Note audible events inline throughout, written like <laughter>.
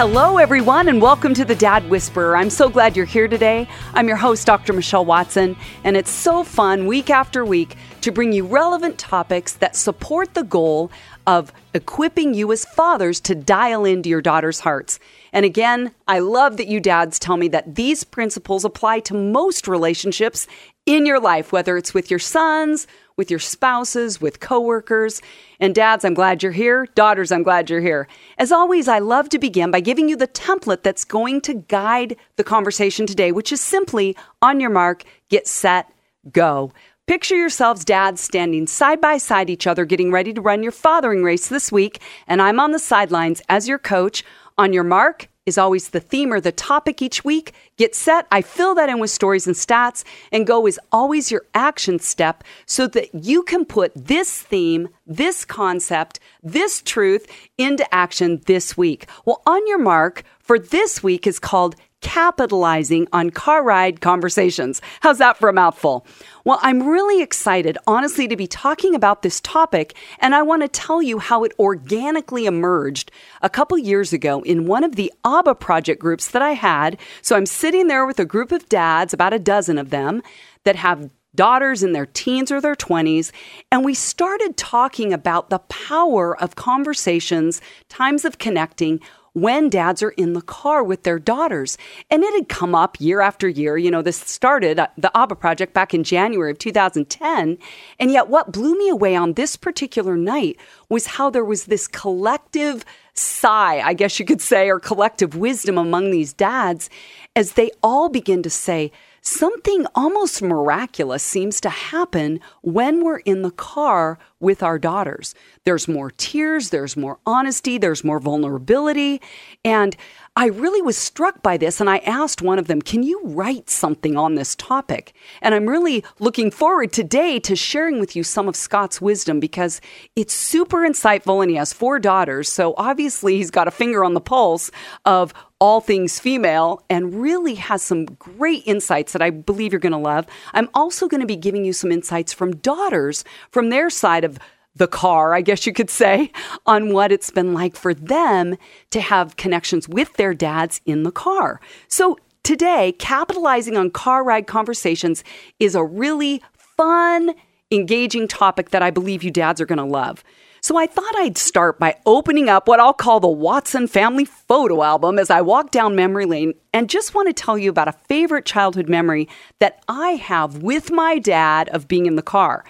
Hello, everyone, and welcome to the Dad Whisperer. I'm so glad you're here today. I'm your host, Dr. Michelle Watson, and it's so fun week after week to bring you relevant topics that support the goal of equipping you as fathers to dial into your daughter's hearts. And again, I love that you dads tell me that these principles apply to most relationships in your life, whether it's with your sons, with your spouses, with coworkers. And dads, I'm glad you're here. Daughters, I'm glad you're here. As always, I love to begin by giving you the template that's going to guide the conversation today, which is simply on your mark, get set, go. Picture yourselves, dads, standing side by side each other, getting ready to run your fathering race this week. And I'm on the sidelines as your coach. On your mark, is always the theme or the topic each week. Get set, I fill that in with stories and stats, and go is always your action step so that you can put this theme, this concept, this truth into action this week. Well, on your mark for this week is called capitalizing on car ride conversations. How's that for a mouthful? Well, I'm really excited, honestly, to be talking about this topic, and I want to tell you how it organically emerged a couple years ago in one of the ABBA project groups that I had. So I'm sitting there with a group of dads, about a dozen of them, that have daughters in their teens or their 20s, and we started talking about the power of conversations, times of connecting when dads are in the car with their daughters. And it had come up year after year. You know, this started uh, the ABBA project back in January of 2010. And yet, what blew me away on this particular night was how there was this collective sigh, I guess you could say, or collective wisdom among these dads as they all begin to say, something almost miraculous seems to happen when we're in the car with our daughters. There's more tears, there's more honesty, there's more vulnerability. And I really was struck by this, and I asked one of them, Can you write something on this topic? And I'm really looking forward today to sharing with you some of Scott's wisdom because it's super insightful, and he has four daughters. So obviously, he's got a finger on the pulse of all things female and really has some great insights that I believe you're going to love. I'm also going to be giving you some insights from daughters from their side of the car, I guess you could say, on what it's been like for them to have connections with their dads in the car. So today, capitalizing on car ride conversations is a really fun, engaging topic that I believe you dads are going to love. So I thought I'd start by opening up what I'll call the Watson family photo album as I walk down memory lane and just want to tell you about a favorite childhood memory that I have with my dad of being in the car.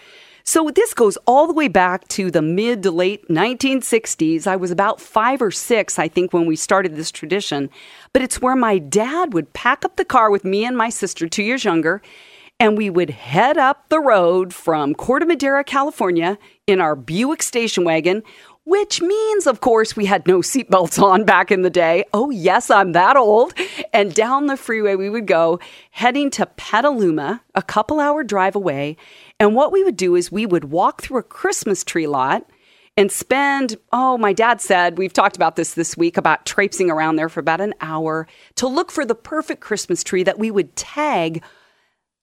So this goes all the way back to the mid to late 1960s. I was about five or six, I think, when we started this tradition. But it's where my dad would pack up the car with me and my sister, two years younger, and we would head up the road from Corte Madera, California, in our Buick station wagon. Which means, of course, we had no seatbelts on back in the day. Oh, yes, I'm that old. And down the freeway we would go, heading to Petaluma, a couple hour drive away. And what we would do is we would walk through a Christmas tree lot and spend, oh, my dad said, we've talked about this this week about traipsing around there for about an hour to look for the perfect Christmas tree that we would tag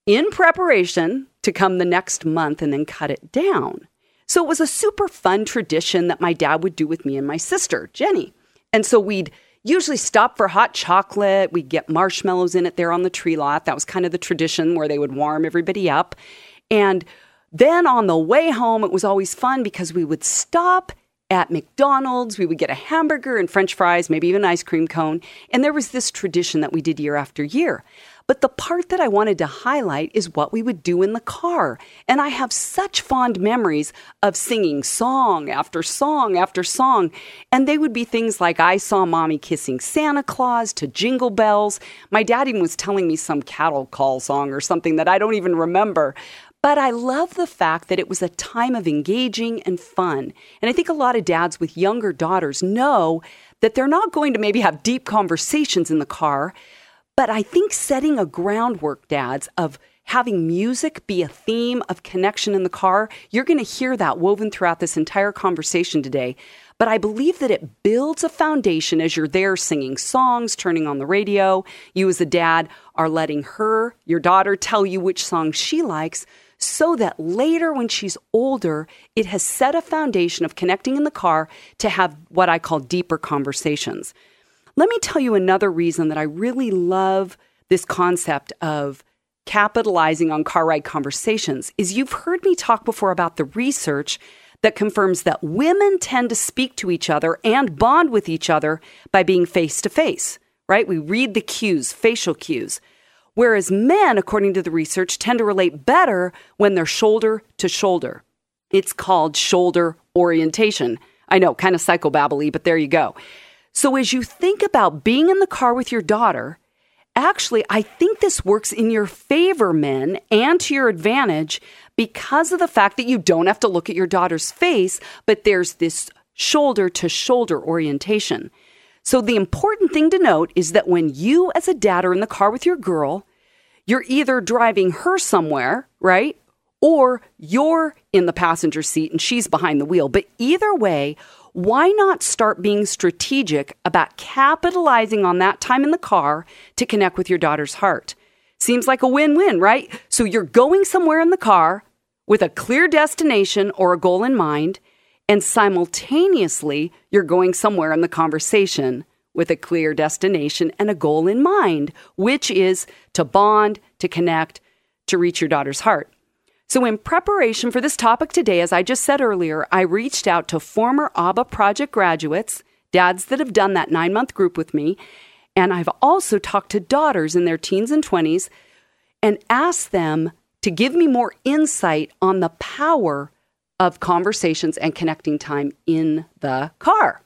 in preparation to come the next month and then cut it down. So it was a super fun tradition that my dad would do with me and my sister, Jenny. And so we'd usually stop for hot chocolate. We'd get marshmallows in it there on the tree lot. That was kind of the tradition where they would warm everybody up. And then on the way home, it was always fun because we would stop at McDonald's. We would get a hamburger and french fries, maybe even an ice cream cone. And there was this tradition that we did year after year. But the part that I wanted to highlight is what we would do in the car. And I have such fond memories of singing song after song after song. And they would be things like I Saw Mommy Kissing Santa Claus to Jingle Bells. My dad even was telling me some cattle call song or something that I don't even remember. But I love the fact that it was a time of engaging and fun. And I think a lot of dads with younger daughters know that they're not going to maybe have deep conversations in the car, but I think setting a groundwork, dads, of having music be a theme of connection in the car, you're going to hear that woven throughout this entire conversation today. But I believe that it builds a foundation as you're there singing songs, turning on the radio. You, as a dad, are letting her, your daughter, tell you which song she likes so that later when she's older, it has set a foundation of connecting in the car to have what I call deeper conversations. Let me tell you another reason that I really love this concept of capitalizing on car ride conversations is you've heard me talk before about the research that confirms that women tend to speak to each other and bond with each other by being face to face, right? We read the cues, facial cues. Whereas men, according to the research, tend to relate better when they're shoulder to shoulder. It's called shoulder orientation. I know, kind of psychobabbly, but there you go. So as you think about being in the car with your daughter, actually, I think this works in your favor, men, and to your advantage because of the fact that you don't have to look at your daughter's face, but there's this shoulder to shoulder orientation. So the important thing to note is that when you, as a dad, are in the car with your girl, you're either driving her somewhere, right? Or you're in the passenger seat and she's behind the wheel. But either way, why not start being strategic about capitalizing on that time in the car to connect with your daughter's heart? Seems like a win win, right? So you're going somewhere in the car with a clear destination or a goal in mind, and simultaneously, you're going somewhere in the conversation with a clear destination and a goal in mind, which is to bond, to connect, to reach your daughter's heart. So, in preparation for this topic today, as I just said earlier, I reached out to former ABBA project graduates, dads that have done that nine month group with me, and I've also talked to daughters in their teens and 20s and asked them to give me more insight on the power of conversations and connecting time in the car.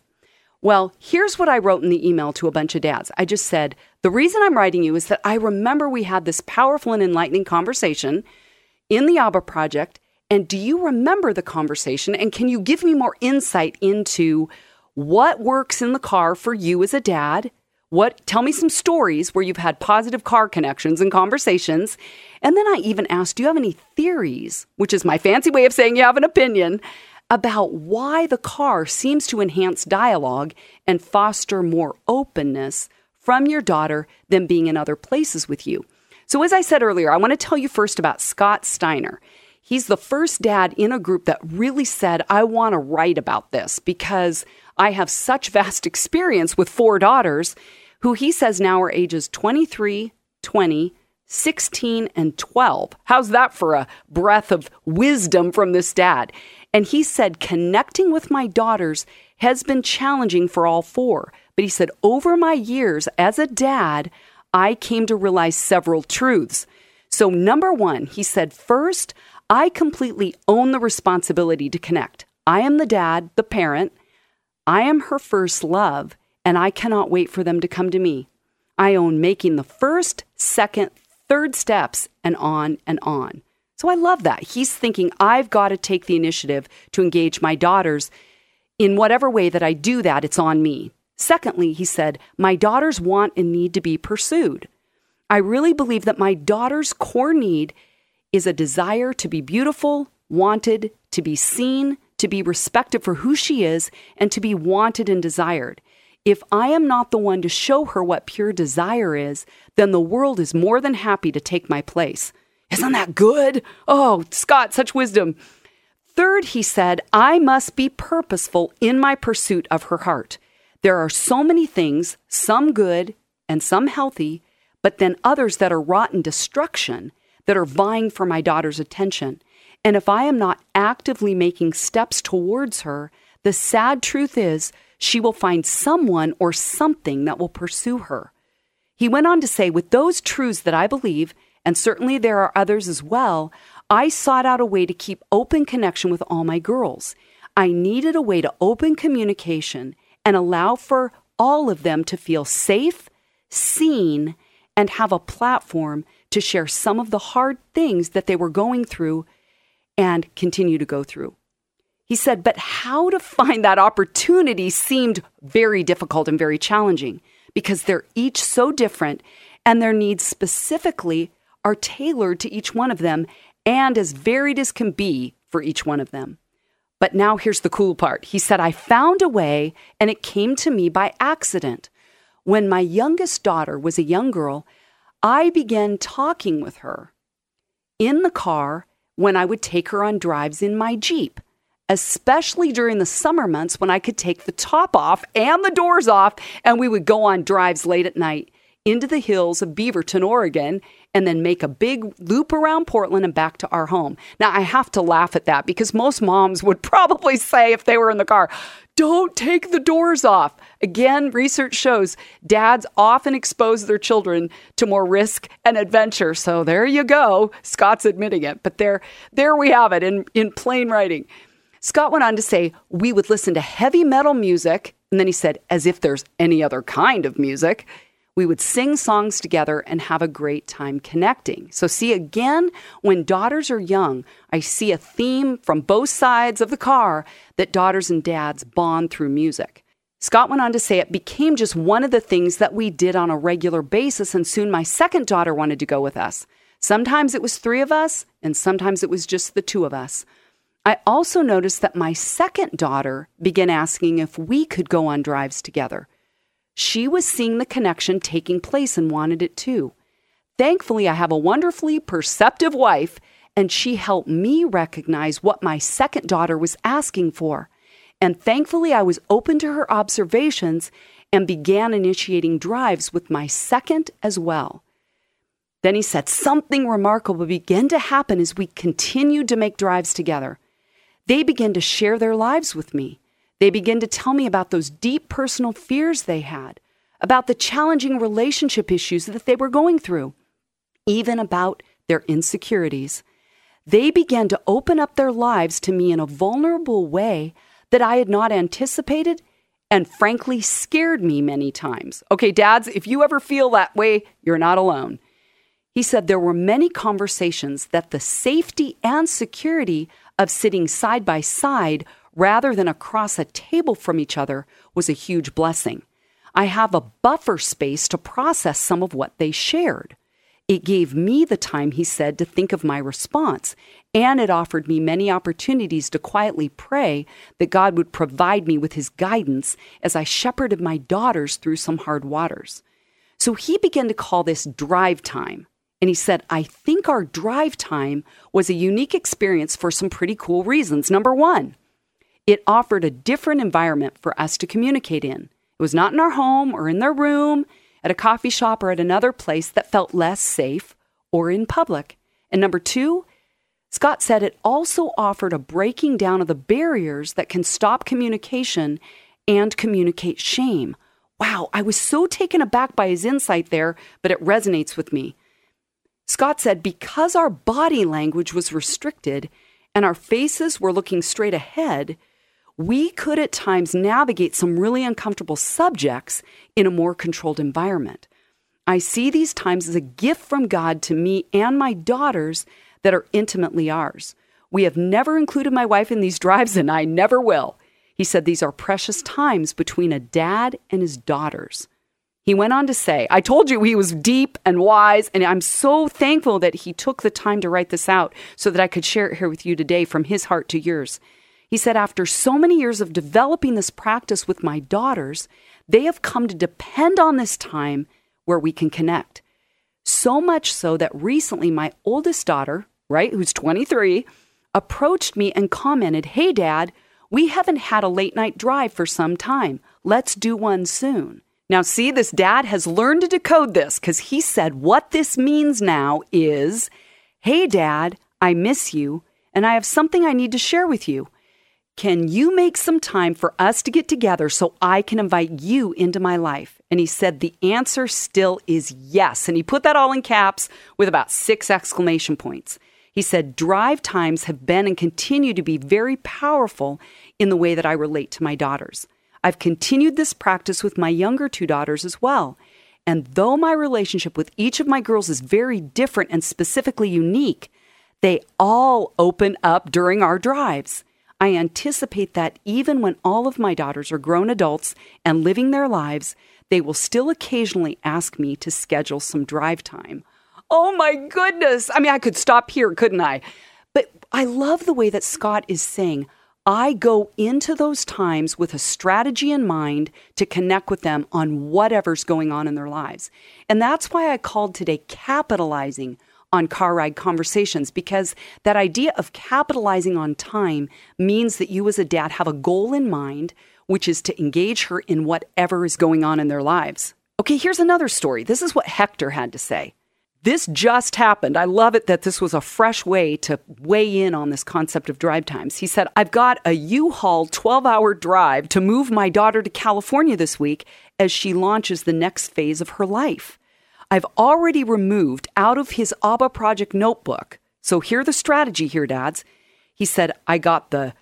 Well, here's what I wrote in the email to a bunch of dads. I just said, The reason I'm writing you is that I remember we had this powerful and enlightening conversation in the ABBA project. And do you remember the conversation? And can you give me more insight into what works in the car for you as a dad? What tell me some stories where you've had positive car connections and conversations. And then I even asked, do you have any theories, which is my fancy way of saying you have an opinion about why the car seems to enhance dialogue and foster more openness from your daughter than being in other places with you. So, as I said earlier, I want to tell you first about Scott Steiner. He's the first dad in a group that really said, I want to write about this because I have such vast <laughs> experience with four daughters who he says now are ages 23, 20, 16, and 12. How's that for a breath of wisdom from this dad? And he said, connecting with my daughters has been challenging for all four. But he said, over my years as a dad, I came to realize several truths. So, number one, he said, first, I completely own the responsibility to connect. I am the dad, the parent. I am her first love, and I cannot wait for them to come to me. I own making the first, second, third steps, and on and on. So I love that. He's thinking, I've got to take the initiative to engage my daughters. In whatever way that I do that, it's on me. Secondly, he said, My daughters want and need to be pursued. I really believe that my daughter's core need is a desire to be beautiful, wanted, to be seen, to be respected for who she is, and to be wanted and desired. If I am not the one to show her what pure desire is, then the world is more than happy to take my place. Isn't that good? Oh, Scott, such wisdom. Third, he said, I must be purposeful in my pursuit of her heart. There are so many things, some good and some healthy, but then others that are rotten destruction that are vying for my daughter's attention. And if I am not actively making steps towards her, the sad truth is she will find someone or something that will pursue her. He went on to say, with those truths that I believe, and certainly there are others as well, I sought out a way to keep open connection with all my girls. I needed a way to open communication and allow for all of them to feel safe, seen, and have a platform to share some of the hard things that they were going through and continue to go through. He said, but how to find that opportunity seemed very difficult and very challenging because they're each so different and their needs specifically are tailored to each one of them and as varied as can be for each one of them. But now here's the cool part. He said, I found a way and it came to me by accident. When my youngest daughter was a young girl, I began talking with her in the car when I would take her on drives in my Jeep. Especially during the summer months when I could take the top off and the doors off, and we would go on drives late at night into the hills of Beaverton, Oregon, and then make a big loop around Portland and back to our home. Now, I have to laugh at that because most moms would <laughs> probably say if they were in the car, don't take the doors off. Again, research shows dads often expose their children to more risk and adventure. So there you go. Scott's admitting it. But there, there we have it in, in plain writing. Scott went on to say, we would listen to heavy metal music. And then he said, as if there's any other kind of music. We would sing songs together and have a great time connecting. So, see, again, when daughters are young, I see a theme from both sides of the car that daughters and dads bond through music. Scott went on to say it became just one of the things that we did on a regular basis, and soon my second daughter wanted to go with us. Sometimes it was three of us, and sometimes it was just the two of us. I also noticed that my second daughter began asking if we could go on drives together. She was seeing the connection taking place and wanted it too. Thankfully, I have a wonderfully perceptive wife, and she helped me recognize what my second daughter was asking for. And thankfully, I was open to her observations and began initiating drives with my second as well. Then he said, Something remarkable began to happen as we continued to make drives together. They began to share their lives with me. They begin to tell me about those deep personal fears they had, about the challenging relationship issues that they were going through, even about their insecurities. They began to open up their lives to me in a vulnerable way that I had not anticipated and frankly scared me many times. Okay, dads, if you ever feel that way, you're not alone. He said there were many conversations that the safety and security of sitting side by side rather than across a table from each other was a huge blessing. I have a buffer space to process some of what they shared. It gave me the time, he said, to think of my response, and it offered me many opportunities to quietly pray that God would provide me with his guidance as I shepherded my daughters through some hard waters. So he began to call this drive time. And he said, I think our drive time was a unique experience for some pretty cool reasons. Number one, it offered a different environment for us to communicate in. It was not in our home or in their room, at a coffee shop, or at another place that felt less safe or in public. And number two, Scott said it also offered a breaking down of the barriers that can stop communication and communicate shame. Wow, I was so taken aback by his insight there, but it resonates with me. Scott said because our body language was restricted and our faces were looking straight ahead, we could at times navigate some really uncomfortable subjects in a more controlled environment. I see these times as a gift from God to me and my daughters that are intimately ours. We have never included my wife in these drives, and I never will. He said these are precious times between a dad and his daughters. He went on to say, I told you he was deep and wise, and I'm so thankful that he took the time to write this out so that I could share it here with you today from his heart to yours. He said, After so many years of developing this practice with my daughters, they have come to depend on this time where we can connect. So much so that recently my oldest daughter, right, who's 23, approached me and commented, Hey, dad, we haven't had a late night drive for some time. Let's do one soon. Now, see, this dad has learned to decode this because he said, What this means now is, Hey, dad, I miss you, and I have something I need to share with you. Can you make some time for us to get together so I can invite you into my life? And he said, The answer still is yes. And he put that all in caps with about six exclamation points. He said, Drive times have been and continue to be very powerful in the way that I relate to my daughters. I've continued this practice with my younger two daughters as well. And though my relationship with each of my girls is very different and specifically unique, they all open up during our drives. I anticipate that even when all of my daughters are grown adults and living their lives, they will still occasionally ask me to schedule some drive time. Oh my goodness. I mean, I could stop here, couldn't I? But I love the way that Scott is saying, I go into those times with a strategy in mind to connect with them on whatever's going on in their lives. And that's why I called today capitalizing on car ride conversations because that idea of capitalizing on time means that you as a dad have a goal in mind, which is to engage her in whatever is going on in their lives. Okay, here's another story. This is what Hector had to say. This just happened. I love it that this was a fresh way to weigh in on this concept of drive times. He said, I've got a U Haul 12 hour drive to move my daughter to California this week as she launches the next phase of her life. I've already removed out of his ABBA project notebook. So hear the strategy here, dads. He said, I got the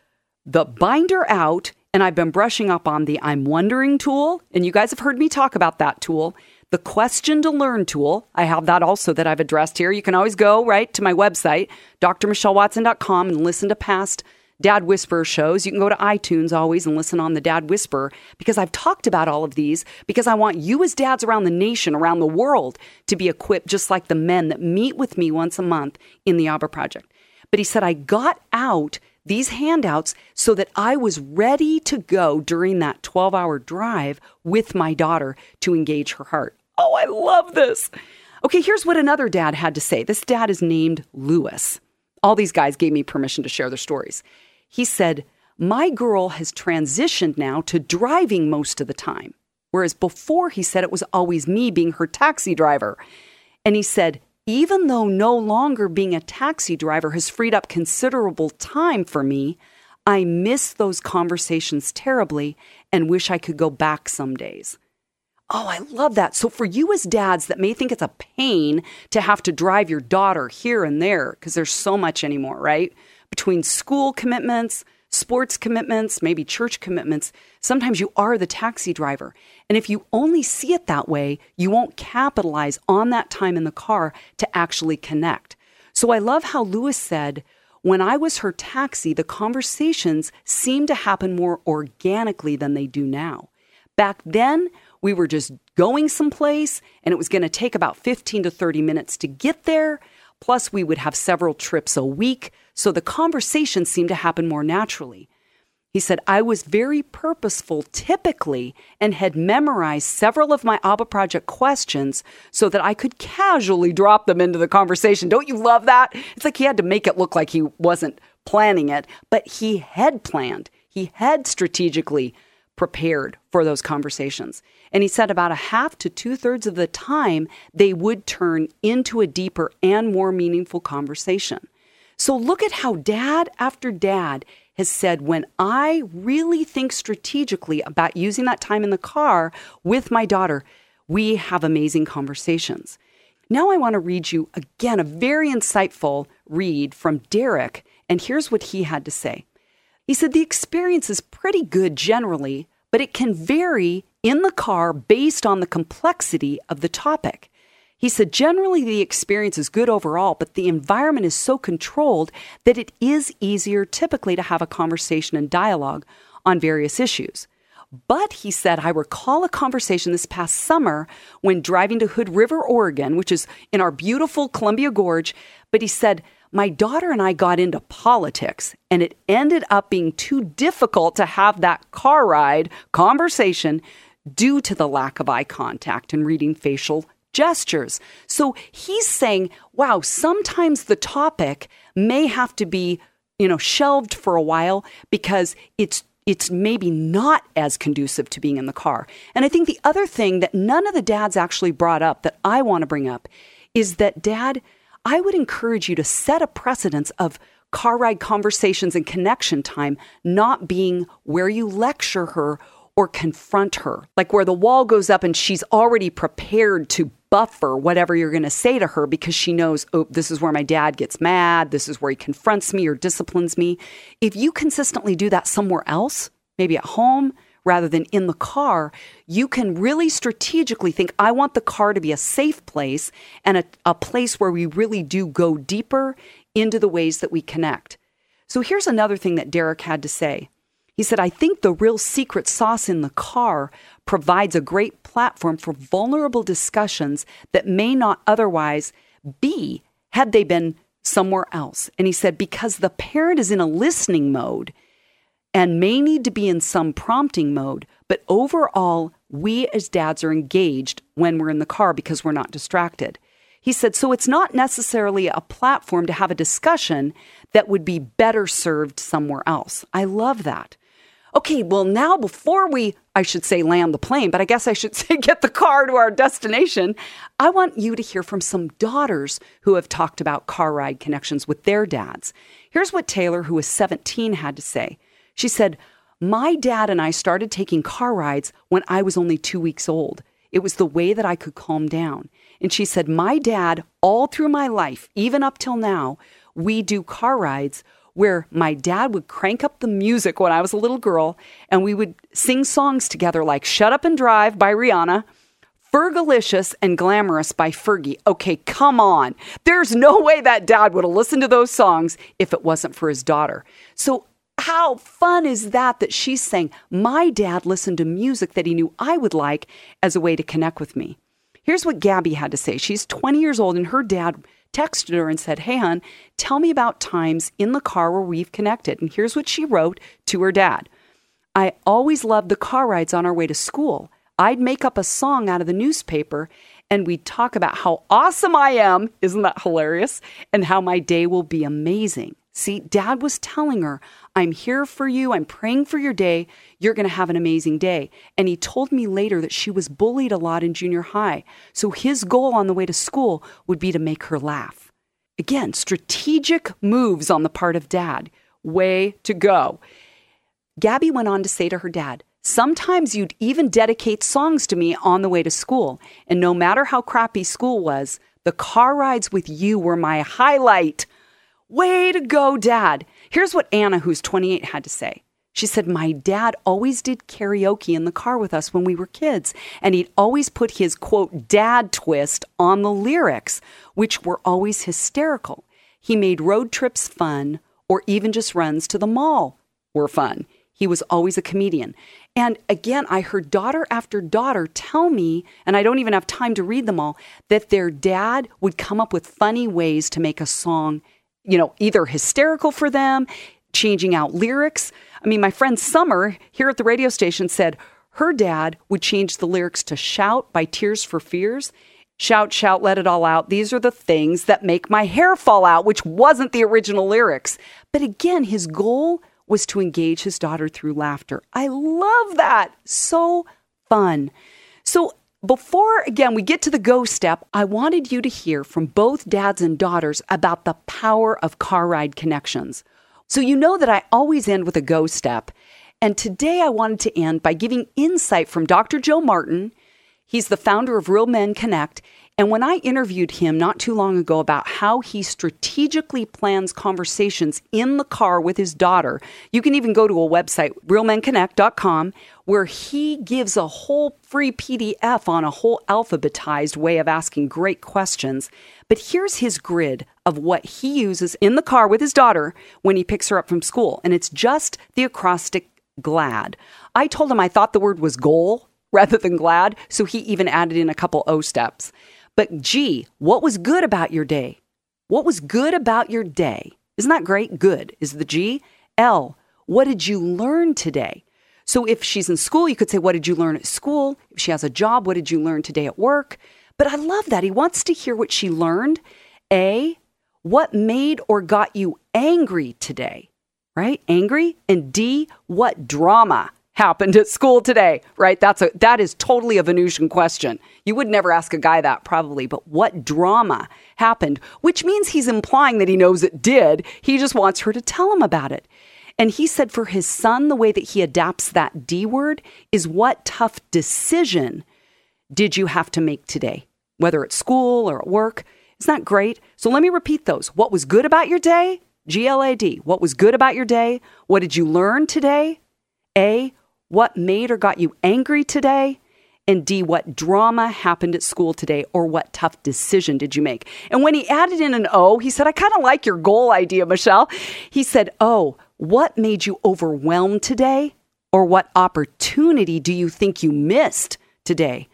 the binder out and I've been brushing up on the I'm wondering tool. And you guys have heard me talk about that tool. The question to learn tool, I have that also that I've addressed here. You can always go right to my website, drmichellewatson.com, and listen to past Dad Whisperer shows. You can go to iTunes always and listen on the Dad Whisperer because I've talked about all of these because I want you as dads around the nation, around the world, to be equipped just like the men that meet with me once a month in the ABBA Project. But he said, I got out these handouts so that I was ready to go during that 12 hour drive with my daughter to engage her heart. Oh, I love this. Okay, here's what another dad had to say. This dad is named Lewis. All these guys gave me permission to share their stories. He said, My girl has transitioned now to driving most of the time. Whereas before, he said it was always me being her taxi driver. And he said, even though no longer being a taxi driver has freed up considerable time for me, I miss those conversations terribly and wish I could go back some days. Oh, I love that. So, for you as dads that may think it's a pain to have to drive your daughter here and there, because there's so much anymore, right? Between school commitments, sports commitments, maybe church commitments, sometimes you are the taxi driver. And if you only see it that way, you won't capitalize on that time in the car to actually connect. So, I love how Lewis said, when I was her taxi, the conversations seemed to happen more organically than they do now. Back then, we were just going someplace and it was going to take about 15 to 30 minutes to get there. Plus, we would have several trips a week. So the conversation seemed to happen more naturally. He said, I was very purposeful typically and had memorized several of my ABBA project questions so that I could casually drop them into the conversation. Don't you love that? It's like he had to make it look like he wasn't planning it, but he had planned. He had strategically prepared for those conversations. And he said about a half to two thirds of the time, they would turn into a deeper and more meaningful conversation. So look at how dad after dad has said, when I really think strategically about using that time in the car with my daughter, we have amazing conversations. Now I want to read you again a very insightful read from Derek, and here's what he had to say. He said the experience is pretty good generally, but it can vary in the car based on the complexity of the topic. He said generally the experience is good overall, but the environment is so controlled that it is easier typically to have a conversation and dialogue on various issues. But he said, I recall a conversation this past summer when driving to Hood River, Oregon, which is in our beautiful Columbia Gorge. But he said, my daughter and I got into politics, and it ended up being too difficult to have that car ride conversation due to the lack of eye contact and reading facial gestures. So he's saying, wow, sometimes the topic may have to be, you know, shelved for a while because it's it's maybe not as conducive to being in the car. And I think the other thing that none of the dads actually brought up that I want to bring up is that dad I would encourage you to set a precedence of car ride conversations and connection time not being where you lecture her or confront her, like where the wall goes up and she's already prepared to buffer whatever you're going to say to her because she knows, oh, this is where my dad gets mad. This is where he confronts me or disciplines me. If you consistently do that somewhere else, maybe at home, rather than in the car, you can really strategically think, I want the car to be a safe place and a, a place where we really do go deeper into the ways that we connect. So here's another thing that Derek had to say. He said, I think the real secret sauce in the car provides a great platform for vulnerable discussions that may not otherwise be had they been somewhere else. And he said, because the parent is in a listening mode, and may need to be in some prompting mode, but overall, we as dads are engaged when we're in the car because we're not distracted. He said, so it's not necessarily a platform to have a discussion that would be better served somewhere else. I love that. Okay, well, now before we, I should say, land the plane, but I guess I should <laughs> say get the car to our destination, I want you to hear from some daughters who have talked about car ride connections with their dads. Here's what Taylor, who was 17, had to say. She said, My dad and I started taking car rides when I was only two weeks old. It was the way that I could calm down. And she said, My dad, all through my life, even up till now, we do car rides where my dad would crank up the music when I was a little girl and we would sing songs together like Shut Up and Drive by Rihanna, Fergalicious and Glamorous by Fergie. Okay, come on. There's no way that dad would have listened to those songs if it wasn't for his daughter. So, how fun is that that she's saying, My dad listened to music that he knew I would like as a way to connect with me? Here's what Gabby had to say. She's 20 years old and her dad texted her and said, Hey, hon, tell me about times in the car where we've connected. And here's what she wrote to her dad I always loved the car rides on our way to school. I'd make up a song out of the newspaper and we'd talk about how awesome I am. Isn't that hilarious? And how my day will be amazing. See, dad was telling her, I'm here for you. I'm praying for your day. You're going to have an amazing day. And he told me later that she was bullied a lot in junior high. So his goal on the way to school would be to make her laugh. Again, strategic moves on the part of dad. Way to go. Gabby went on to say to her dad, Sometimes you'd even dedicate songs to me on the way to school. And no matter how crappy school was, the car rides with you were my highlight. Way to go, Dad. Here's what Anna, who's 28, had to say. She said, My dad always did karaoke in the car with us when we were kids, and he'd always put his quote, dad twist on the lyrics, which were always hysterical. He made road trips fun, or even just runs to the mall were fun. He was always a comedian. And again, I heard daughter after daughter tell me, and I don't even have time to read them all, that their dad would come up with funny ways to make a song you know, either hysterical for them, changing out lyrics. I mean, my friend Summer here at the radio station said her dad would change the lyrics to Shout by Tears for Fears. Shout, shout, let it all out. These are the things that make my hair fall out, which wasn't the original lyrics. But again, his goal was to engage his daughter through laughter. I love that. So fun. So before, again, we get to the go step, I wanted you to hear from both dads and daughters about the power of car ride connections. So, you know that I always end with a go step. And today I wanted to end by giving insight from Dr. Joe Martin. He's the founder of Real Men Connect, and when I interviewed him not too long ago about how he strategically plans conversations in the car with his daughter, you can even go to a website, realmenconnect.com, where he gives a whole free PDF on a whole alphabetized way of asking great questions. But here's his grid of what he uses in the car with his daughter when he picks her up from school. And it's just the acrostic GLAD. I told him I thought the word was goal rather than glad, so he even added in a couple O steps. But G, what was good about your day? What was good about your day? Isn't that great? Good is the G. L, what did you learn today? So if she's in school, you could say, What did you learn at school? If she has a job, what did you learn today at work? But I love that. He wants to hear what she learned. A, what made or got you angry today? Right? Angry. And D, what drama happened at school today, right? That's a that is totally a Venusian question. You would never ask a guy that probably, but what drama happened? Which means he's implying that he knows it did. He just wants her to tell him about it. And he said for his son, the way that he adapts that D word is what tough decision did you have to make today, whether at school or at work? Isn't that great? So let me repeat those. What was good about your day? G L A D. What was good about your day? What did you learn today? A. What made or got you angry today? And D, what drama happened at school today or what tough decision did you make? And when he added in an O, he said, I kind of like your goal idea, Michelle. He said, Oh, what made you overwhelmed today? Or what opportunity do you think you missed today?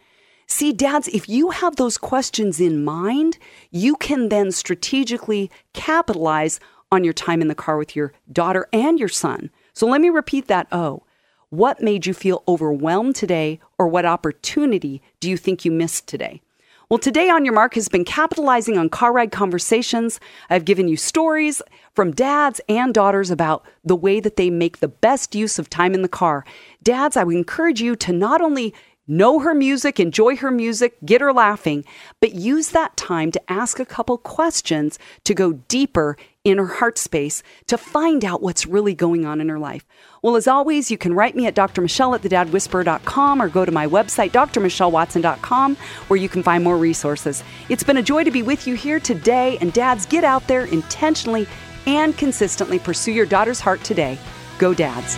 See, dads, if you have those questions in mind, you can then strategically capitalize on your time in the car with your daughter and your son. So let me repeat that O. What made you feel overwhelmed today, or what opportunity do you think you missed today? Well, today on Your Mark has been capitalizing on car ride conversations. I've given you stories from dads and daughters about the way that they make the best use of time in the car. Dads, I would encourage you to not only know her music, enjoy her music, get her laughing, but use that time to ask a couple questions to go deeper in her heart space to find out what's really going on in her life. Well, as always, you can write me at Dr. Michelle at thedadwhisperer.com or go to my website, drmichellewatson.com, where you can find more resources. It's been a joy to be with you here today, and dads, get out there intentionally and consistently pursue your daughter's heart today. Go, dads.